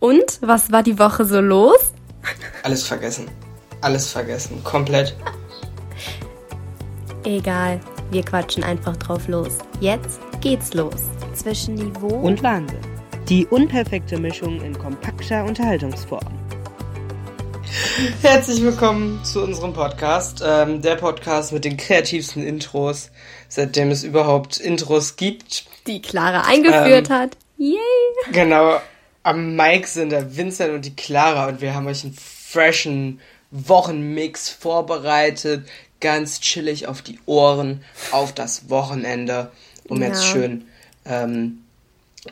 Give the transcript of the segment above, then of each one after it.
Und was war die Woche so los? Alles vergessen. Alles vergessen. Komplett. Egal, wir quatschen einfach drauf los. Jetzt geht's los. Zwischen Niveau und Wahnsinn. Die unperfekte Mischung in kompakter Unterhaltungsform. Herzlich willkommen zu unserem Podcast. Ähm, der Podcast mit den kreativsten Intros, seitdem es überhaupt Intros gibt. Die Clara eingeführt ähm, hat. Yay! Genau. Am Mic sind der Vincent und die Clara und wir haben euch einen freshen Wochenmix vorbereitet. Ganz chillig auf die Ohren, auf das Wochenende, um ja. jetzt schön ähm,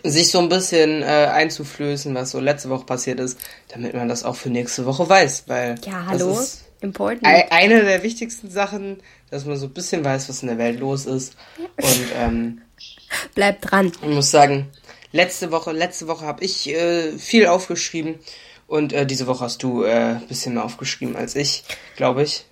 sich so ein bisschen äh, einzuflößen, was so letzte Woche passiert ist, damit man das auch für nächste Woche weiß. Weil ja, hallo, das ist important. Eine der wichtigsten Sachen, dass man so ein bisschen weiß, was in der Welt los ist. Und ähm, bleibt dran. Ich muss sagen, letzte Woche, letzte Woche habe ich äh, viel aufgeschrieben und äh, diese Woche hast du äh, ein bisschen mehr aufgeschrieben als ich, glaube ich.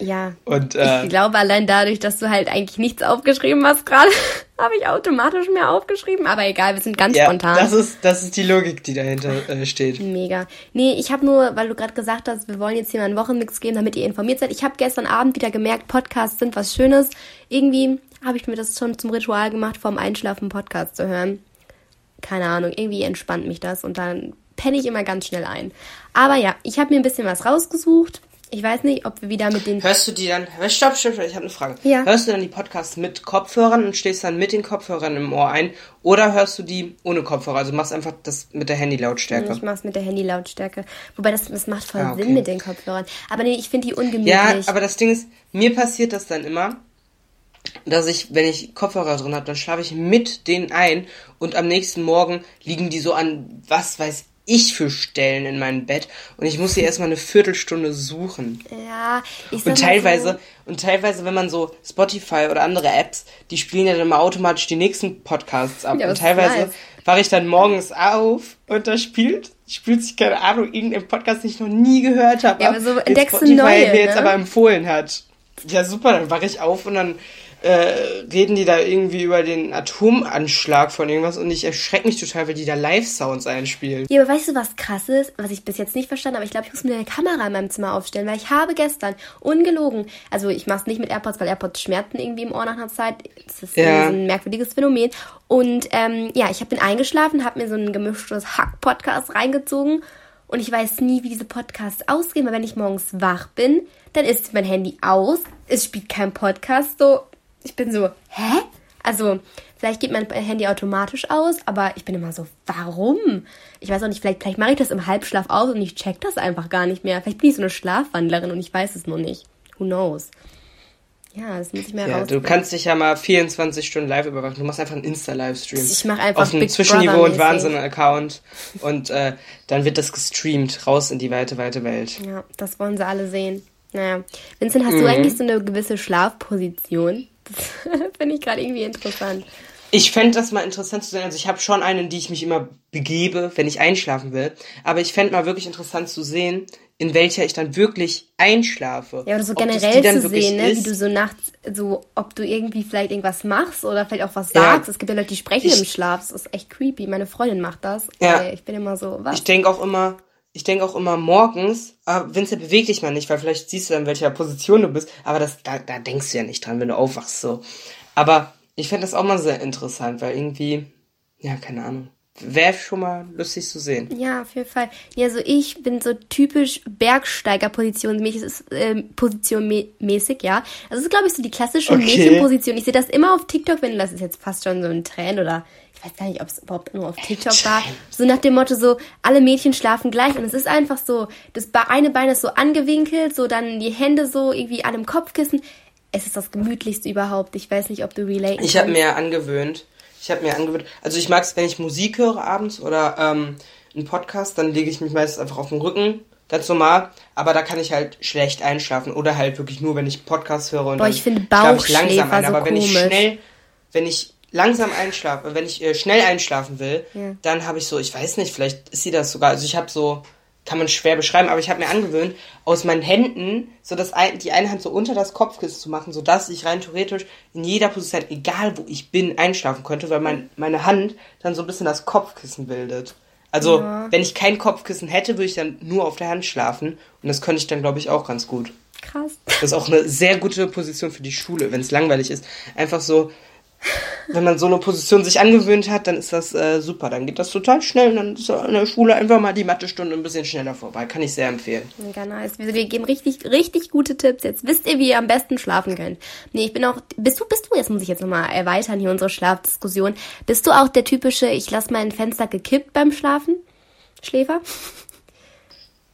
Ja. Und, äh, ich glaube, allein dadurch, dass du halt eigentlich nichts aufgeschrieben hast gerade, habe ich automatisch mehr aufgeschrieben. Aber egal, wir sind ganz ja, spontan. Das ist, das ist die Logik, die dahinter äh, steht. Mega. Nee, ich habe nur, weil du gerade gesagt hast, wir wollen jetzt hier mal einen Wochenmix geben, damit ihr informiert seid. Ich habe gestern Abend wieder gemerkt, Podcasts sind was Schönes. Irgendwie habe ich mir das schon zum Ritual gemacht, vorm Einschlafen Podcast zu hören. Keine Ahnung, irgendwie entspannt mich das und dann penne ich immer ganz schnell ein. Aber ja, ich habe mir ein bisschen was rausgesucht. Ich weiß nicht, ob wir wieder mit den. Hörst du die dann. Stopp, stopp, stopp, ich habe eine Frage. Ja. Hörst du dann die Podcasts mit Kopfhörern und stehst dann mit den Kopfhörern im Ohr ein? Oder hörst du die ohne Kopfhörer? Also machst einfach das mit der Handy-Lautstärke. Ich mach's mit der Handy-Lautstärke. Wobei das, das macht voll ah, okay. Sinn mit den Kopfhörern. Aber nee, ich finde die ungemütlich. Ja, aber das Ding ist, mir passiert das dann immer, dass ich, wenn ich Kopfhörer drin habe, dann schlafe ich mit denen ein und am nächsten Morgen liegen die so an, was weiß ich für Stellen in meinem Bett und ich muss sie erstmal eine Viertelstunde suchen. Ja, ich Und teilweise, so. und teilweise, wenn man so Spotify oder andere Apps, die spielen ja dann immer automatisch die nächsten Podcasts ab. Ja, und teilweise wache ich dann morgens auf und da spielt, spielt sich, keine Ahnung, irgendein Podcast, den ich noch nie gehört habe. Ja, aber so entdeckst du neue, mir jetzt ne? aber empfohlen hat. Ja, super, dann wache ich auf und dann äh, reden die da irgendwie über den Atomanschlag von irgendwas und ich erschrecke mich total, weil die da Live-Sounds einspielen. Ja, aber weißt du, was krass ist, was ich bis jetzt nicht verstanden habe? Ich glaube, ich muss mir eine Kamera in meinem Zimmer aufstellen, weil ich habe gestern, ungelogen, also ich mache es nicht mit AirPods, weil AirPods schmerzen irgendwie im Ohr nach einer Zeit. Das ist ja. ein merkwürdiges Phänomen. Und ähm, ja, ich habe den eingeschlafen, habe mir so ein gemischtes Hack-Podcast reingezogen und ich weiß nie, wie diese Podcasts ausgehen, weil wenn ich morgens wach bin, dann ist mein Handy aus, es spielt kein Podcast, so ich bin so, hä? Also, vielleicht geht mein Handy automatisch aus, aber ich bin immer so, warum? Ich weiß auch nicht, vielleicht, vielleicht mache ich das im Halbschlaf aus und ich check das einfach gar nicht mehr. Vielleicht bin ich so eine Schlafwandlerin und ich weiß es noch nicht. Who knows? Ja, das muss ich mir ja, Du kannst dich ja mal 24 Stunden live überwachen. Du machst einfach einen Insta-Livestream. Ich mache einfach Auf einem Zwischenniveau und Wahnsinn-Account. Und äh, dann wird das gestreamt raus in die weite, weite Welt. Ja, das wollen sie alle sehen. Naja. Vincent, hast mhm. du eigentlich so eine gewisse Schlafposition? Das finde ich gerade irgendwie interessant. Ich fände das mal interessant zu sehen. Also ich habe schon eine, in die ich mich immer begebe, wenn ich einschlafen will. Aber ich fände mal wirklich interessant zu sehen, in welcher ich dann wirklich einschlafe. Ja, oder so generell zu sehen, ne? wie du so nachts, so, ob du irgendwie vielleicht irgendwas machst oder vielleicht auch was sagst. Ja, es gibt ja Leute, die sprechen ich, im Schlaf. Das ist echt creepy. Meine Freundin macht das. Ja. Ich bin immer so, was? Ich denke auch immer, ich denke auch immer morgens, ah, Vincent, beweg dich mal nicht, weil vielleicht siehst du in welcher Position du bist, aber das, da, da denkst du ja nicht dran, wenn du aufwachst, so. Aber ich fände das auch mal sehr interessant, weil irgendwie, ja, keine Ahnung. Wäre schon mal lustig zu sehen. Ja, auf jeden Fall. Ja, so ich bin so typisch Bergsteiger-Position äh, Position mäßig, ja. Also das ist, glaube ich, so die klassische okay. Mädchenposition. Ich sehe das immer auf TikTok, wenn das ist jetzt fast schon so ein Trend oder ich weiß gar nicht, ob es überhaupt nur auf TikTok war, so nach dem Motto so, alle Mädchen schlafen gleich und es ist einfach so, das eine Bein ist so angewinkelt, so dann die Hände so irgendwie an dem Kopfkissen. Es ist das gemütlichste überhaupt. Ich weiß nicht, ob du relate Ich habe mir angewöhnt, ich habe mir angewöhnt, also ich mag es, wenn ich Musik höre abends oder ähm, einen Podcast, dann lege ich mich meistens einfach auf den Rücken ganz normal, aber da kann ich halt schlecht einschlafen oder halt wirklich nur, wenn ich Podcast höre und Boah, ich finde Bauchschläfer ich langsam ein. Aber so wenn komisch. ich schnell, wenn ich langsam einschlafe, wenn ich äh, schnell einschlafen will, ja. dann habe ich so, ich weiß nicht, vielleicht ist sie das sogar, also ich habe so, kann man schwer beschreiben, aber ich habe mir angewöhnt, aus meinen Händen so das ein, die eine Hand so unter das Kopfkissen zu machen, sodass ich rein theoretisch in jeder Position, egal wo ich bin, einschlafen könnte, weil mein, meine Hand dann so ein bisschen das Kopfkissen bildet. Also, ja. wenn ich kein Kopfkissen hätte, würde ich dann nur auf der Hand schlafen. Und das könnte ich dann, glaube ich, auch ganz gut. Krass. Das ist auch eine sehr gute Position für die Schule, wenn es langweilig ist. Einfach so, wenn man so eine Position sich angewöhnt hat, dann ist das äh, super. Dann geht das total schnell und dann ist in der Schule einfach mal die Mathestunde ein bisschen schneller vorbei. Kann ich sehr empfehlen. Mega nice. Wir geben richtig, richtig gute Tipps. Jetzt wisst ihr, wie ihr am besten schlafen könnt. Nee, ich bin auch. Bist du, bist du, jetzt muss ich jetzt nochmal erweitern hier unsere Schlafdiskussion. Bist du auch der typische, ich lasse mein Fenster gekippt beim Schlafen? Schläfer?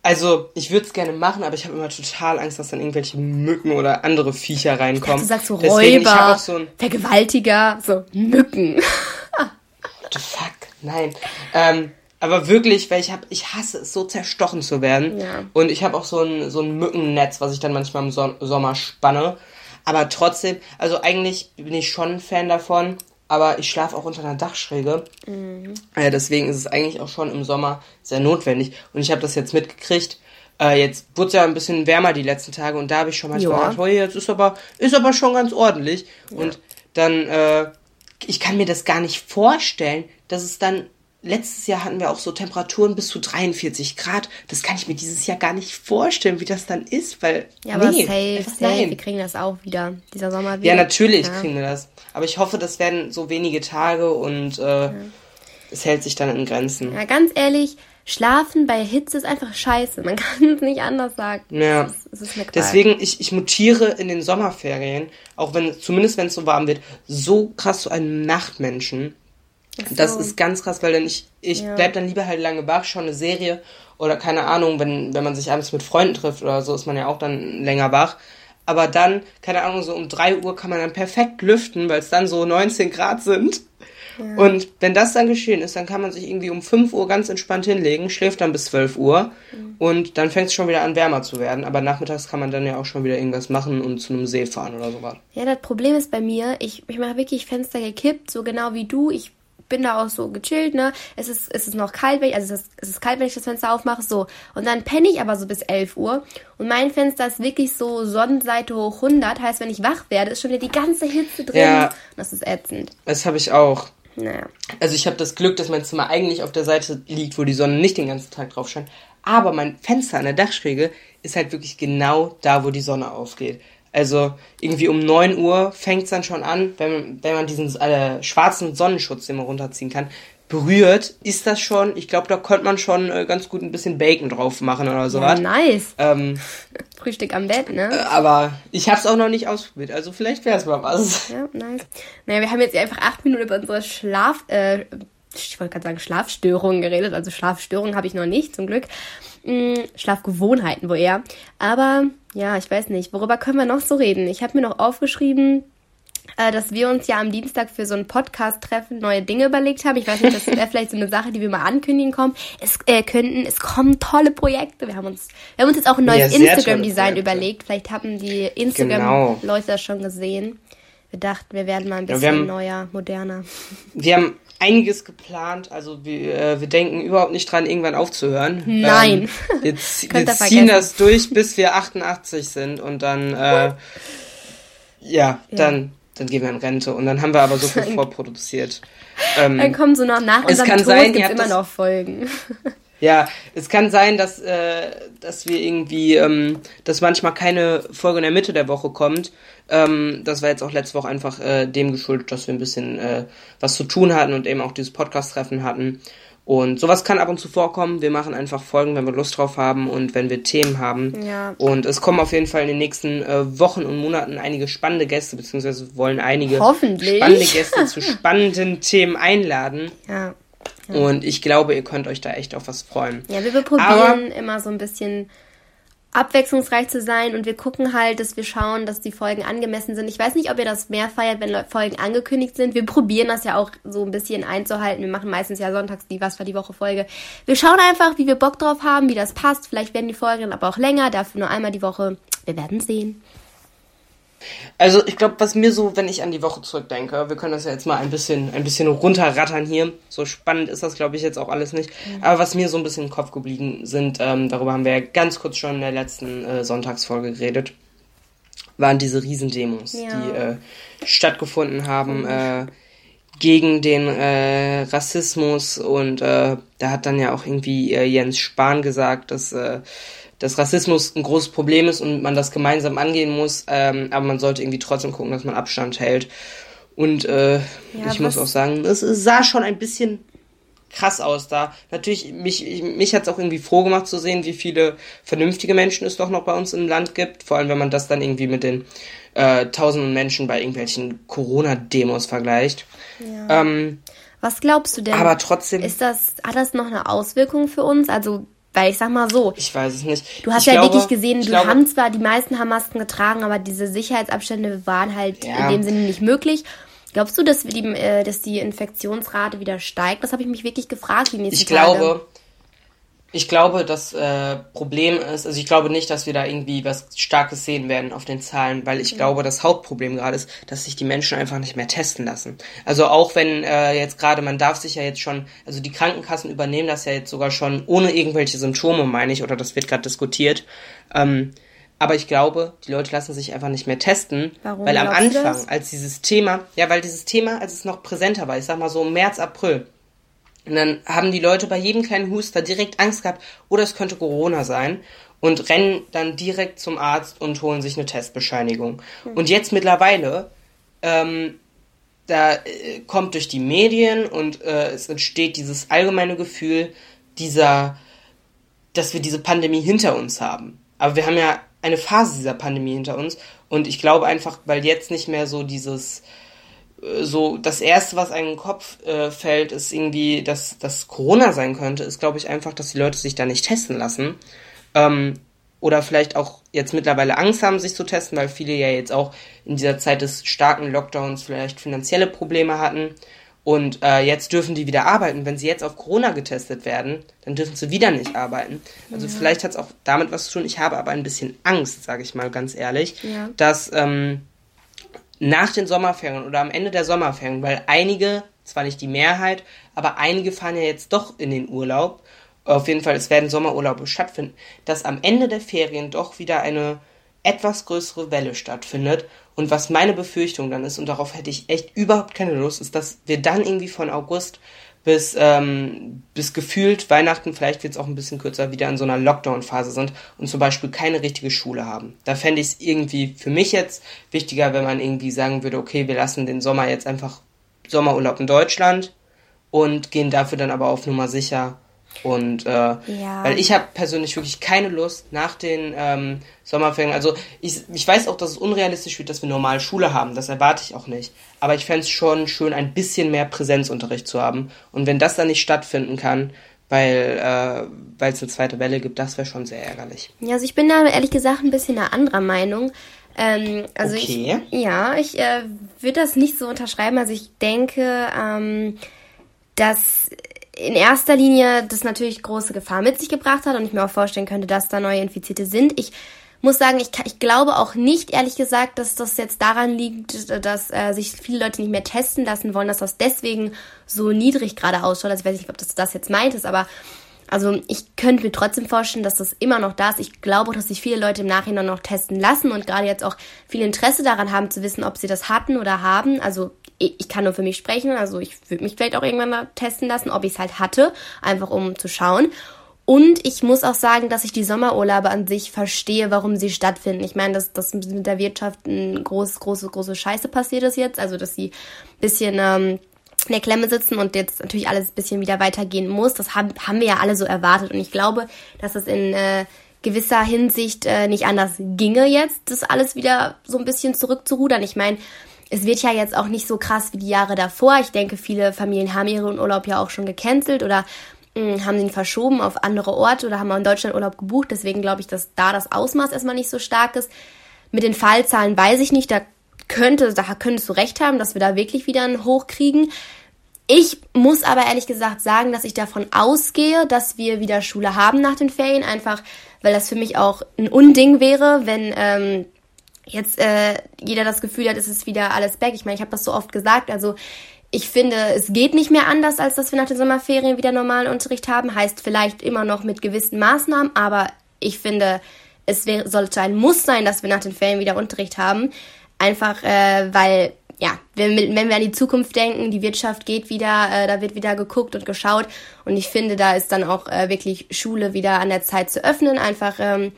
Also, ich würde es gerne machen, aber ich habe immer total Angst, dass dann irgendwelche Mücken oder andere Viecher reinkommen. du sagst so Deswegen, Räuber, so Vergewaltiger, so Mücken. What the fuck? Nein. Ähm, aber wirklich, weil ich habe, ich hasse es, so zerstochen zu werden. Ja. Und ich habe auch so ein, so ein Mückennetz, was ich dann manchmal im so Sommer spanne. Aber trotzdem, also eigentlich bin ich schon ein Fan davon aber ich schlafe auch unter einer Dachschräge. Mhm. Äh, deswegen ist es eigentlich auch schon im Sommer sehr notwendig. Und ich habe das jetzt mitgekriegt. Äh, jetzt wurde es ja ein bisschen wärmer die letzten Tage und da habe ich schon manchmal gedacht, oh, jetzt ist aber, ist aber schon ganz ordentlich. Ja. Und dann, äh, ich kann mir das gar nicht vorstellen, dass es dann letztes Jahr hatten wir auch so Temperaturen bis zu 43 Grad. Das kann ich mir dieses Jahr gar nicht vorstellen, wie das dann ist, weil. Ja, aber nee, safe, safe. Nein. Wir kriegen das auch wieder, dieser Sommer wieder. Ja, natürlich ja. kriegen wir das. Aber ich hoffe, das werden so wenige Tage und äh, ja. es hält sich dann in Grenzen. Ja, ganz ehrlich, Schlafen bei Hitze ist einfach scheiße. Man kann es nicht anders sagen. Ja. Es ist, es Deswegen, ich, ich mutiere in den Sommerferien, auch wenn, zumindest wenn es so warm wird, so krass zu einem Nachtmenschen. So. Das ist ganz krass, weil dann ich, ich ja. bleib dann lieber halt lange wach, schaue eine Serie oder keine Ahnung, wenn, wenn man sich abends mit Freunden trifft oder so, ist man ja auch dann länger wach. Aber dann, keine Ahnung, so um drei Uhr kann man dann perfekt lüften, weil es dann so 19 Grad sind. Ja. Und wenn das dann geschehen ist, dann kann man sich irgendwie um 5 Uhr ganz entspannt hinlegen, schläft dann bis 12 Uhr mhm. und dann fängt es schon wieder an wärmer zu werden. Aber nachmittags kann man dann ja auch schon wieder irgendwas machen und zu einem See fahren oder sowas. Ja, das Problem ist bei mir, ich, ich mache wirklich Fenster gekippt, so genau wie du. Ich bin da auch so gechillt, ne? Es ist, es ist noch kalt, wenn ich, also es ist, es ist kalt, wenn ich das Fenster aufmache, so. Und dann penne ich aber so bis 11 Uhr. Und mein Fenster ist wirklich so Sonnenseite hoch 100. Heißt, wenn ich wach werde, ist schon wieder die ganze Hitze drin. Ja. Das ist ätzend. Das habe ich auch. Naja. Also ich habe das Glück, dass mein Zimmer eigentlich auf der Seite liegt, wo die Sonne nicht den ganzen Tag drauf scheint. Aber mein Fenster an der Dachschräge ist halt wirklich genau da, wo die Sonne aufgeht. Also irgendwie um 9 Uhr fängt es dann schon an, wenn, wenn man diesen äh, schwarzen Sonnenschutz, den man runterziehen kann, berührt, ist das schon, ich glaube, da könnte man schon äh, ganz gut ein bisschen Bacon drauf machen oder sowas. Ja, nice. Ähm, Frühstück am Bett, ne? Äh, aber ich habe es auch noch nicht ausprobiert, also vielleicht wäre es mal was. Ja, nice. Naja, wir haben jetzt einfach acht Minuten über unsere Schlaf, äh, ich wollte gerade sagen Schlafstörungen geredet, also Schlafstörungen habe ich noch nicht, zum Glück. Hm, Schlafgewohnheiten, wo eher. Aber ja, ich weiß nicht, worüber können wir noch so reden? Ich habe mir noch aufgeschrieben, äh, dass wir uns ja am Dienstag für so ein Podcast-Treffen neue Dinge überlegt haben. Ich weiß nicht, das wäre vielleicht so eine Sache, die wir mal ankündigen kommen. Es äh, könnten, es kommen tolle Projekte. Wir haben uns, wir haben uns jetzt auch ein neues ja, Instagram-Design überlegt. Vielleicht haben die Instagram-Leute genau. das schon gesehen. Wir dachten, wir werden mal ein bisschen ja, haben, neuer, moderner. Wir haben einiges geplant. Also wir, äh, wir denken überhaupt nicht dran, irgendwann aufzuhören. Nein. Ähm, wir, wir ziehen das durch, bis wir 88 sind und dann, äh, ja, dann, dann gehen wir in Rente. Und dann haben wir aber so viel vorproduziert. Ähm, dann kommen so noch nach unserem kann Tod sein, gibt's immer noch Folgen. Ja, es kann sein, dass, äh, dass wir irgendwie, ähm, dass manchmal keine Folge in der Mitte der Woche kommt. Ähm, das war jetzt auch letzte Woche einfach äh, dem geschuldet, dass wir ein bisschen äh, was zu tun hatten und eben auch dieses Podcast-Treffen hatten. Und sowas kann ab und zu vorkommen. Wir machen einfach Folgen, wenn wir Lust drauf haben und wenn wir Themen haben. Ja. Und es kommen auf jeden Fall in den nächsten äh, Wochen und Monaten einige spannende Gäste, beziehungsweise wollen einige spannende Gäste zu spannenden Themen einladen. Ja. Und ich glaube, ihr könnt euch da echt auf was freuen. Ja, wir probieren Aber, immer so ein bisschen abwechslungsreich zu sein und wir gucken halt, dass wir schauen, dass die Folgen angemessen sind. Ich weiß nicht, ob ihr das mehr feiert, wenn Folgen angekündigt sind. Wir probieren das ja auch so ein bisschen einzuhalten. Wir machen meistens ja sonntags die Was war die Woche Folge. Wir schauen einfach, wie wir Bock drauf haben, wie das passt. Vielleicht werden die Folgen aber auch länger, dafür nur einmal die Woche. Wir werden sehen. Also ich glaube, was mir so, wenn ich an die Woche zurückdenke, wir können das ja jetzt mal ein bisschen, ein bisschen runterrattern hier. So spannend ist das, glaube ich, jetzt auch alles nicht. Mhm. Aber was mir so ein bisschen im Kopf geblieben sind, ähm, darüber haben wir ja ganz kurz schon in der letzten äh, Sonntagsfolge geredet, waren diese Riesendemos, ja. die äh, stattgefunden haben. Äh, gegen den äh, Rassismus und äh, da hat dann ja auch irgendwie äh, Jens Spahn gesagt, dass äh, dass Rassismus ein großes Problem ist und man das gemeinsam angehen muss, ähm, aber man sollte irgendwie trotzdem gucken, dass man Abstand hält. Und äh, ja, ich muss auch sagen, es, es sah schon ein bisschen krass aus da. Natürlich, mich, mich hat es auch irgendwie froh gemacht zu sehen, wie viele vernünftige Menschen es doch noch bei uns im Land gibt. Vor allem, wenn man das dann irgendwie mit den äh, tausenden Menschen bei irgendwelchen Corona-Demos vergleicht. Ja. Ähm, Was glaubst du denn? Aber trotzdem. Ist das, hat das noch eine Auswirkung für uns? Also, weil ich sag mal so. Ich weiß es nicht. Du hast ich ja glaube, wirklich gesehen, du glaube, haben zwar, die meisten haben Masken getragen, aber diese Sicherheitsabstände waren halt ja. in dem Sinne nicht möglich. Glaubst du, dass die, äh, dass die Infektionsrate wieder steigt? Das habe ich mich wirklich gefragt die nächsten ich Tage. glaube, ich glaube, das äh, Problem ist, also ich glaube nicht, dass wir da irgendwie was Starkes sehen werden auf den Zahlen, weil ich mhm. glaube, das Hauptproblem gerade ist, dass sich die Menschen einfach nicht mehr testen lassen. Also auch wenn äh, jetzt gerade, man darf sich ja jetzt schon, also die Krankenkassen übernehmen das ja jetzt sogar schon ohne irgendwelche Symptome, meine ich, oder das wird gerade diskutiert. Ähm, aber ich glaube, die Leute lassen sich einfach nicht mehr testen, Warum weil am Anfang, als dieses Thema, ja, weil dieses Thema, als es noch präsenter war, ich sag mal so März, April, und dann haben die Leute bei jedem kleinen Huster direkt Angst gehabt, oder es könnte Corona sein und rennen dann direkt zum Arzt und holen sich eine Testbescheinigung. Mhm. Und jetzt mittlerweile, ähm, da äh, kommt durch die Medien und äh, es entsteht dieses allgemeine Gefühl dieser, dass wir diese Pandemie hinter uns haben. Aber wir haben ja eine Phase dieser Pandemie hinter uns. Und ich glaube einfach, weil jetzt nicht mehr so dieses, so das erste, was einem Kopf äh, fällt, ist irgendwie, dass das Corona sein könnte, ist, glaube ich, einfach, dass die Leute sich da nicht testen lassen. Ähm, oder vielleicht auch jetzt mittlerweile Angst haben, sich zu testen, weil viele ja jetzt auch in dieser Zeit des starken Lockdowns vielleicht finanzielle Probleme hatten. Und äh, jetzt dürfen die wieder arbeiten. Wenn sie jetzt auf Corona getestet werden, dann dürfen sie wieder nicht arbeiten. Also ja. vielleicht hat es auch damit was zu tun. Ich habe aber ein bisschen Angst, sage ich mal ganz ehrlich, ja. dass ähm, nach den Sommerferien oder am Ende der Sommerferien, weil einige, zwar nicht die Mehrheit, aber einige fahren ja jetzt doch in den Urlaub. Auf jeden Fall, es werden Sommerurlaube stattfinden, dass am Ende der Ferien doch wieder eine etwas größere Welle stattfindet und was meine Befürchtung dann ist, und darauf hätte ich echt überhaupt keine Lust, ist, dass wir dann irgendwie von August bis, ähm, bis gefühlt Weihnachten, vielleicht wird es auch ein bisschen kürzer, wieder in so einer Lockdown-Phase sind und zum Beispiel keine richtige Schule haben. Da fände ich es irgendwie für mich jetzt wichtiger, wenn man irgendwie sagen würde, okay, wir lassen den Sommer jetzt einfach Sommerurlaub in Deutschland und gehen dafür dann aber auf Nummer sicher und äh, ja. weil ich habe persönlich wirklich keine Lust nach den ähm, Sommerferien. Also ich, ich weiß auch, dass es unrealistisch wird, dass wir normal Schule haben. Das erwarte ich auch nicht. Aber ich fände es schon schön, ein bisschen mehr Präsenzunterricht zu haben. Und wenn das dann nicht stattfinden kann, weil äh, weil es eine zweite Welle gibt, das wäre schon sehr ärgerlich. Ja, also ich bin da ehrlich gesagt ein bisschen einer anderer Meinung. Ähm, also okay. ich, ja, ich äh, würde das nicht so unterschreiben. Also ich denke, ähm, dass in erster Linie das natürlich große Gefahr mit sich gebracht hat und ich mir auch vorstellen könnte, dass da neue Infizierte sind. Ich muss sagen, ich, ich glaube auch nicht, ehrlich gesagt, dass das jetzt daran liegt, dass äh, sich viele Leute nicht mehr testen lassen wollen, dass das deswegen so niedrig gerade ausschaut. Also ich weiß nicht, ob das das jetzt meint ist, aber also ich könnte mir trotzdem vorstellen, dass das immer noch da ist. Ich glaube auch, dass sich viele Leute im Nachhinein noch testen lassen und gerade jetzt auch viel Interesse daran haben zu wissen, ob sie das hatten oder haben. Also ich kann nur für mich sprechen, also ich würde mich vielleicht auch irgendwann mal testen lassen, ob ich es halt hatte, einfach um zu schauen. Und ich muss auch sagen, dass ich die Sommerurlaube an sich verstehe, warum sie stattfinden. Ich meine, dass das mit der Wirtschaft ein groß, große, große Scheiße passiert ist jetzt. Also, dass sie bisschen ähm, in der Klemme sitzen und jetzt natürlich alles ein bisschen wieder weitergehen muss. Das haben, haben wir ja alle so erwartet. Und ich glaube, dass es in äh, gewisser Hinsicht äh, nicht anders ginge jetzt, das alles wieder so ein bisschen zurückzurudern. Ich meine, es wird ja jetzt auch nicht so krass wie die Jahre davor. Ich denke, viele Familien haben ihren Urlaub ja auch schon gecancelt oder mh, hm, haben ihn verschoben auf andere Orte oder haben auch in Deutschland Urlaub gebucht. Deswegen glaube ich, dass da das Ausmaß erstmal nicht so stark ist. Mit den Fallzahlen weiß ich nicht. Da könnte, da könntest du recht haben, dass wir da wirklich wieder einen Hoch kriegen. Ich muss aber ehrlich gesagt sagen, dass ich davon ausgehe, dass wir wieder Schule haben nach den Ferien, einfach weil das für mich auch ein Unding wäre, wenn ähm, jetzt äh, jeder das Gefühl hat, es ist wieder alles back. Ich meine, ich habe das so oft gesagt. Also ich finde, es geht nicht mehr anders, als dass wir nach den Sommerferien wieder normalen Unterricht haben. Heißt vielleicht immer noch mit gewissen Maßnahmen, aber ich finde, es wär, sollte ein Muss sein, dass wir nach den Ferien wieder Unterricht haben. Einfach, äh, weil ja, wenn, wenn wir an die Zukunft denken, die Wirtschaft geht wieder, äh, da wird wieder geguckt und geschaut. Und ich finde, da ist dann auch äh, wirklich Schule wieder an der Zeit zu öffnen, einfach ähm,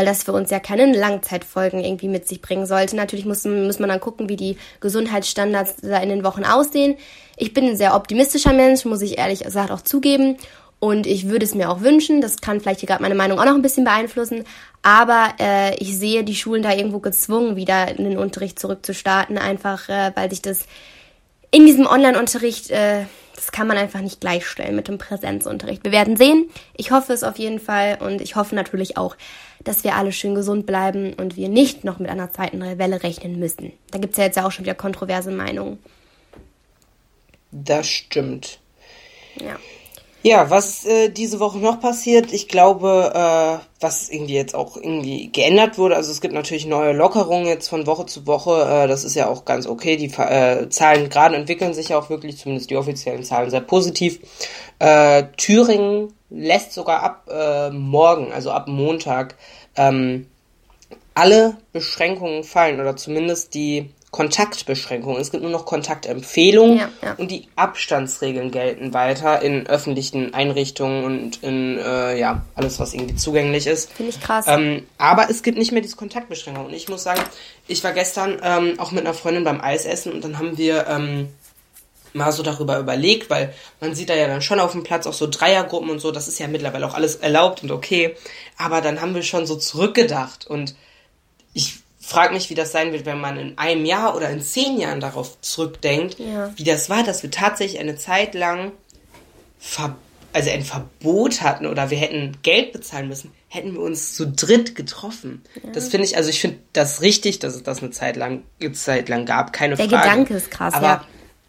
weil das für uns ja keine Langzeitfolgen irgendwie mit sich bringen sollte. Natürlich muss, muss man dann gucken, wie die Gesundheitsstandards da in den Wochen aussehen. Ich bin ein sehr optimistischer Mensch, muss ich ehrlich gesagt auch zugeben. Und ich würde es mir auch wünschen, das kann vielleicht hier gerade meine Meinung auch noch ein bisschen beeinflussen, aber äh, ich sehe die Schulen da irgendwo gezwungen, wieder in den Unterricht zurückzustarten, einfach äh, weil sich das in diesem Online-Unterricht, äh, das kann man einfach nicht gleichstellen mit dem Präsenzunterricht. Wir werden sehen. Ich hoffe es auf jeden Fall und ich hoffe natürlich auch, dass wir alle schön gesund bleiben und wir nicht noch mit einer zweiten Welle rechnen müssen. Da gibt es ja jetzt ja auch schon wieder kontroverse Meinungen. Das stimmt. Ja. Ja, was äh, diese Woche noch passiert, ich glaube, äh, was irgendwie jetzt auch irgendwie geändert wurde, also es gibt natürlich neue Lockerungen jetzt von Woche zu Woche, äh, das ist ja auch ganz okay, die äh, Zahlen gerade entwickeln sich ja auch wirklich, zumindest die offiziellen Zahlen, sehr positiv. Äh, Thüringen lässt sogar ab äh, morgen, also ab Montag, ähm, alle Beschränkungen fallen oder zumindest die Kontaktbeschränkungen. Es gibt nur noch Kontaktempfehlungen ja, ja. und die Abstandsregeln gelten weiter in öffentlichen Einrichtungen und in äh, ja alles, was irgendwie zugänglich ist. Finde ich krass. Ähm, aber es gibt nicht mehr diese Kontaktbeschränkungen. Und ich muss sagen, ich war gestern ähm, auch mit einer Freundin beim Eisessen und dann haben wir ähm, mal so darüber überlegt, weil man sieht da ja dann schon auf dem Platz auch so Dreiergruppen und so. Das ist ja mittlerweile auch alles erlaubt und okay. Aber dann haben wir schon so zurückgedacht und ich frage mich, wie das sein wird, wenn man in einem Jahr oder in zehn Jahren darauf zurückdenkt, ja. wie das war, dass wir tatsächlich eine Zeit lang also ein Verbot hatten oder wir hätten Geld bezahlen müssen, hätten wir uns zu dritt getroffen. Ja. Das finde ich, also ich finde das richtig, dass es das eine Zeit lang, eine Zeit lang gab, keine Der Frage. Der Gedanke ist krass, Aber ja.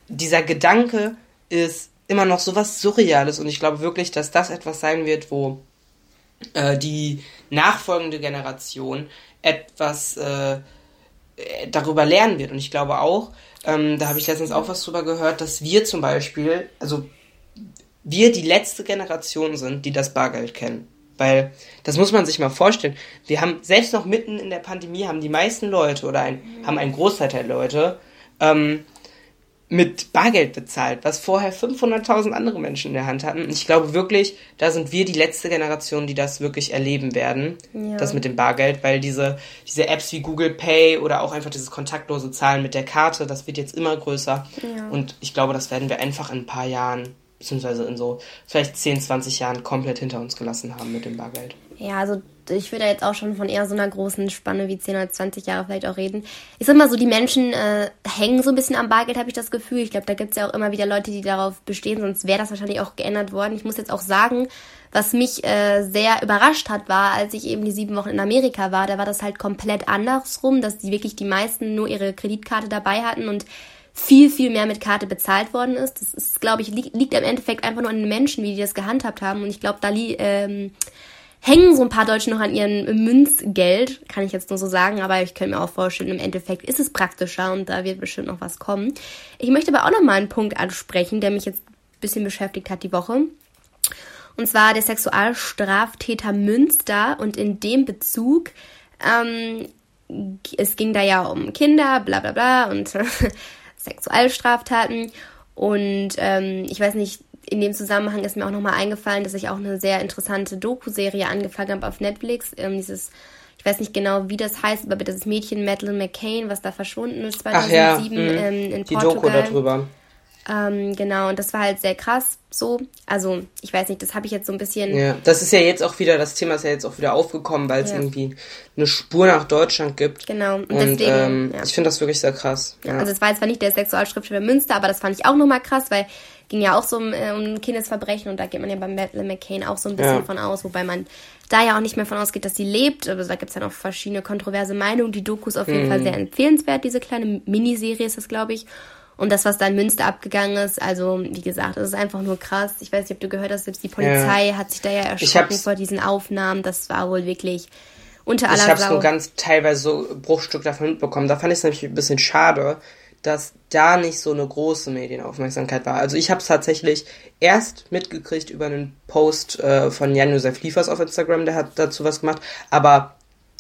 dieser Gedanke ist immer noch so was Surreales und ich glaube wirklich, dass das etwas sein wird, wo äh, die nachfolgende Generation etwas äh, darüber lernen wird. Und ich glaube auch, ähm, da habe ich letztens auch was drüber gehört, dass wir zum Beispiel, also wir die letzte Generation sind, die das Bargeld kennen. Weil, das muss man sich mal vorstellen. Wir haben, selbst noch mitten in der Pandemie, haben die meisten Leute oder ein, haben ein Großteil der Leute ähm, mit Bargeld bezahlt, was vorher 500.000 andere Menschen in der Hand hatten. Ich glaube wirklich, da sind wir die letzte Generation, die das wirklich erleben werden, ja. das mit dem Bargeld, weil diese, diese Apps wie Google Pay oder auch einfach dieses kontaktlose Zahlen mit der Karte, das wird jetzt immer größer. Ja. Und ich glaube, das werden wir einfach in ein paar Jahren, beziehungsweise in so vielleicht 10, 20 Jahren komplett hinter uns gelassen haben mit dem Bargeld. Ja, also ich würde jetzt auch schon von eher so einer großen Spanne wie 10 oder 20 Jahre vielleicht auch reden. Ich sag mal so, die Menschen äh, hängen so ein bisschen am Bargeld, habe ich das Gefühl. Ich glaube, da gibt es ja auch immer wieder Leute, die darauf bestehen, sonst wäre das wahrscheinlich auch geändert worden. Ich muss jetzt auch sagen, was mich äh, sehr überrascht hat, war, als ich eben die sieben Wochen in Amerika war, da war das halt komplett andersrum, dass die wirklich die meisten nur ihre Kreditkarte dabei hatten und viel, viel mehr mit Karte bezahlt worden ist. Das ist, glaube ich, liegt, liegt im Endeffekt einfach nur an den Menschen, wie die das gehandhabt haben. Und ich glaube, da li ähm, hängen so ein paar Deutsche noch an ihrem Münzgeld, kann ich jetzt nur so sagen, aber ich könnte mir auch vorstellen, im Endeffekt ist es praktischer und da wird bestimmt noch was kommen. Ich möchte aber auch noch mal einen Punkt ansprechen, der mich jetzt ein bisschen beschäftigt hat die Woche. Und zwar der Sexualstraftäter Münster und in dem Bezug, ähm, es ging da ja um Kinder, bla bla bla und Sexualstraftaten und ähm, ich weiß nicht, in dem Zusammenhang ist mir auch nochmal eingefallen, dass ich auch eine sehr interessante Doku-Serie angefangen habe auf Netflix. Ähm, dieses, ich weiß nicht genau, wie das heißt, aber das Mädchen Madeleine McCain, was da verschwunden ist 2007 ja, mhm. ähm, in Die Portugal. Doku darüber. Ähm, genau, und das war halt sehr krass so. Also, ich weiß nicht, das habe ich jetzt so ein bisschen. Ja, das ist ja jetzt auch wieder, das Thema ist ja jetzt auch wieder aufgekommen, weil es ja. irgendwie eine Spur nach Deutschland gibt. Genau, und, und deswegen. Ähm, ja. Ich finde das wirklich sehr krass. Ja, also, es war jetzt zwar nicht der Sexualschriftsteller Münster, aber das fand ich auch nochmal krass, weil ging ja auch so um, äh, um Kindesverbrechen und da geht man ja beim Madeleine McCain auch so ein bisschen von aus, wobei man da ja auch nicht mehr von ausgeht, dass sie lebt. Also da gibt es ja noch verschiedene kontroverse Meinungen. Die Doku ist auf jeden mhm. Fall sehr empfehlenswert, diese kleine Miniserie ist das, glaube ich. Und das, was da in Münster abgegangen ist, also wie gesagt, das ist einfach nur krass. Ich weiß nicht, ob du gehört hast, selbst die Polizei ja. hat sich da ja erschrocken vor diesen Aufnahmen. Das war wohl wirklich unter aller Ich habe so ganz teilweise so Bruchstück davon mitbekommen. Da fand ich es nämlich ein bisschen schade, dass da nicht so eine große Medienaufmerksamkeit war. Also ich habe es tatsächlich erst mitgekriegt über einen Post äh, von Jan-Josef Liefers auf Instagram, der hat dazu was gemacht. Aber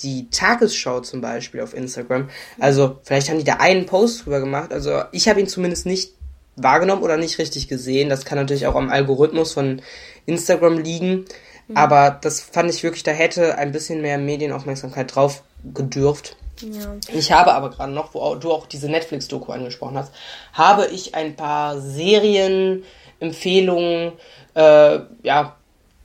die Tagesschau zum Beispiel auf Instagram. Also vielleicht haben die da einen Post drüber gemacht. Also ich habe ihn zumindest nicht wahrgenommen oder nicht richtig gesehen. Das kann natürlich auch am Algorithmus von Instagram liegen. Mhm. Aber das fand ich wirklich, da hätte ein bisschen mehr Medienaufmerksamkeit drauf gedürft. Ja. Ich habe aber gerade noch, wo du auch diese Netflix-Doku angesprochen hast, habe ich ein paar Serienempfehlungen, äh, ja,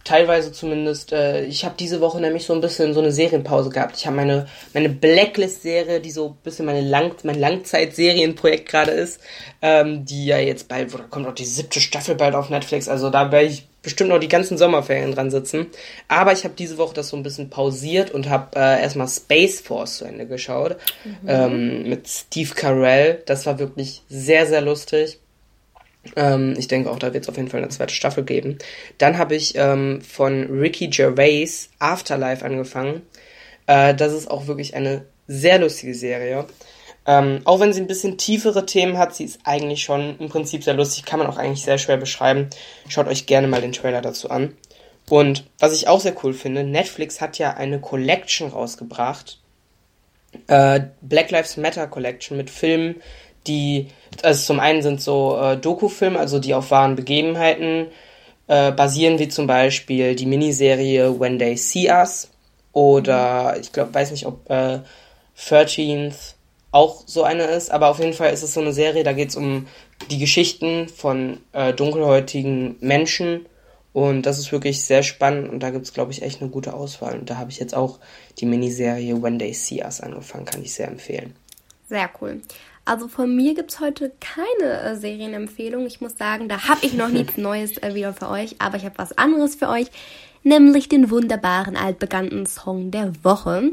teilweise zumindest. Äh, ich habe diese Woche nämlich so ein bisschen so eine Serienpause gehabt. Ich habe meine meine Blacklist-Serie, die so ein bisschen meine Lang mein Langzeitserienprojekt gerade ist, ähm, die ja jetzt bald, wo da kommt auch die siebte Staffel bald auf Netflix. Also da werde ich bestimmt noch die ganzen Sommerferien dran sitzen. Aber ich habe diese Woche das so ein bisschen pausiert und habe äh, erstmal Space Force zu Ende geschaut mhm. ähm, mit Steve Carell. Das war wirklich sehr sehr lustig. Ähm, ich denke auch, da wird es auf jeden Fall eine zweite Staffel geben. Dann habe ich ähm, von Ricky Gervais Afterlife angefangen. Äh, das ist auch wirklich eine sehr lustige Serie. Ähm, auch wenn sie ein bisschen tiefere Themen hat, sie ist eigentlich schon im Prinzip sehr lustig, kann man auch eigentlich sehr schwer beschreiben. Schaut euch gerne mal den Trailer dazu an. Und was ich auch sehr cool finde, Netflix hat ja eine Collection rausgebracht. Äh, Black Lives Matter Collection mit Filmen, die, also zum einen sind so äh, Doku-Filme, also die auf wahren Begebenheiten äh, basieren, wie zum Beispiel die Miniserie When They See Us oder ich glaube, weiß nicht, ob äh, 13th auch so eine ist, aber auf jeden Fall ist es so eine Serie, da geht es um die Geschichten von äh, dunkelhäutigen Menschen und das ist wirklich sehr spannend und da gibt es, glaube ich, echt eine gute Auswahl. Und da habe ich jetzt auch die Miniserie When They See Us angefangen, kann ich sehr empfehlen. Sehr cool. Also von mir gibt es heute keine äh, Serienempfehlung. Ich muss sagen, da habe ich noch nichts Neues äh, wieder für euch, aber ich habe was anderes für euch, nämlich den wunderbaren altbekannten Song der Woche.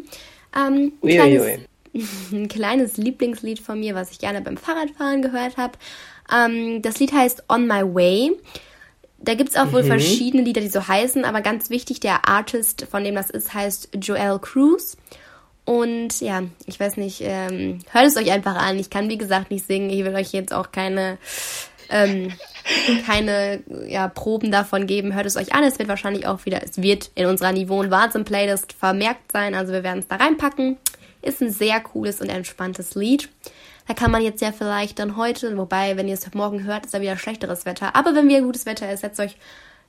Ähm, ein, kleines, ein kleines Lieblingslied von mir, was ich gerne beim Fahrradfahren gehört habe. Ähm, das Lied heißt On My Way. Da gibt es auch wohl mhm. verschiedene Lieder, die so heißen, aber ganz wichtig, der Artist, von dem das ist, heißt Joel Cruz. Und ja, ich weiß nicht, ähm, hört es euch einfach an. Ich kann, wie gesagt, nicht singen. Ich will euch jetzt auch keine, ähm, keine ja, Proben davon geben. Hört es euch an. Es wird wahrscheinlich auch wieder, es wird in unserer Niveau- und Wahnsinn-Playlist vermerkt sein. Also wir werden es da reinpacken. Ist ein sehr cooles und entspanntes Lied. Da kann man jetzt ja vielleicht dann heute, wobei, wenn ihr es morgen hört, ist da wieder schlechteres Wetter. Aber wenn wieder gutes Wetter ist, setzt euch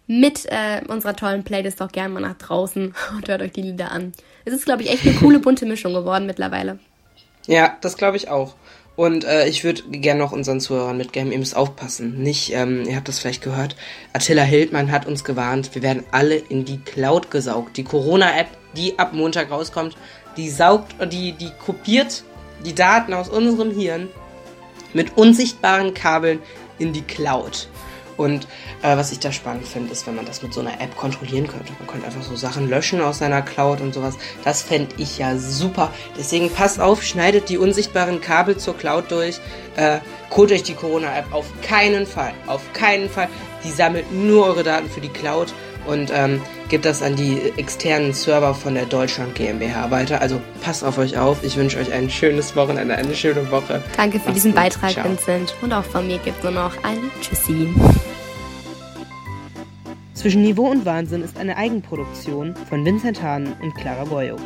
mit äh, unserer tollen Playlist auch gerne mal nach draußen und hört euch die Lieder an. Es ist, glaube ich, echt eine coole bunte Mischung geworden mittlerweile. Ja, das glaube ich auch. Und äh, ich würde gerne noch unseren Zuhörern mitgeben, ihr müsst aufpassen. Nicht, ähm, ihr habt das vielleicht gehört, Attila Hildmann hat uns gewarnt, wir werden alle in die Cloud gesaugt. Die Corona-App, die ab Montag rauskommt, die saugt, die, die kopiert die Daten aus unserem Hirn mit unsichtbaren Kabeln in die Cloud. Und äh, was ich da spannend finde, ist, wenn man das mit so einer App kontrollieren könnte. Man könnte einfach so Sachen löschen aus seiner Cloud und sowas. Das fände ich ja super. Deswegen passt auf, schneidet die unsichtbaren Kabel zur Cloud durch. Äh, holt euch die Corona-App auf keinen Fall. Auf keinen Fall. Die sammelt nur eure Daten für die Cloud und ähm, gebt das an die externen Server von der Deutschland GmbH weiter. Also passt auf euch auf. Ich wünsche euch ein schönes Wochenende, eine schöne Woche. Danke für Macht's diesen gut. Beitrag, Ciao. Vincent. Und auch von mir gibt es nur noch ein Tschüssi. Zwischen Niveau und Wahnsinn ist eine Eigenproduktion von Vincent Hahn und Clara Boyuk.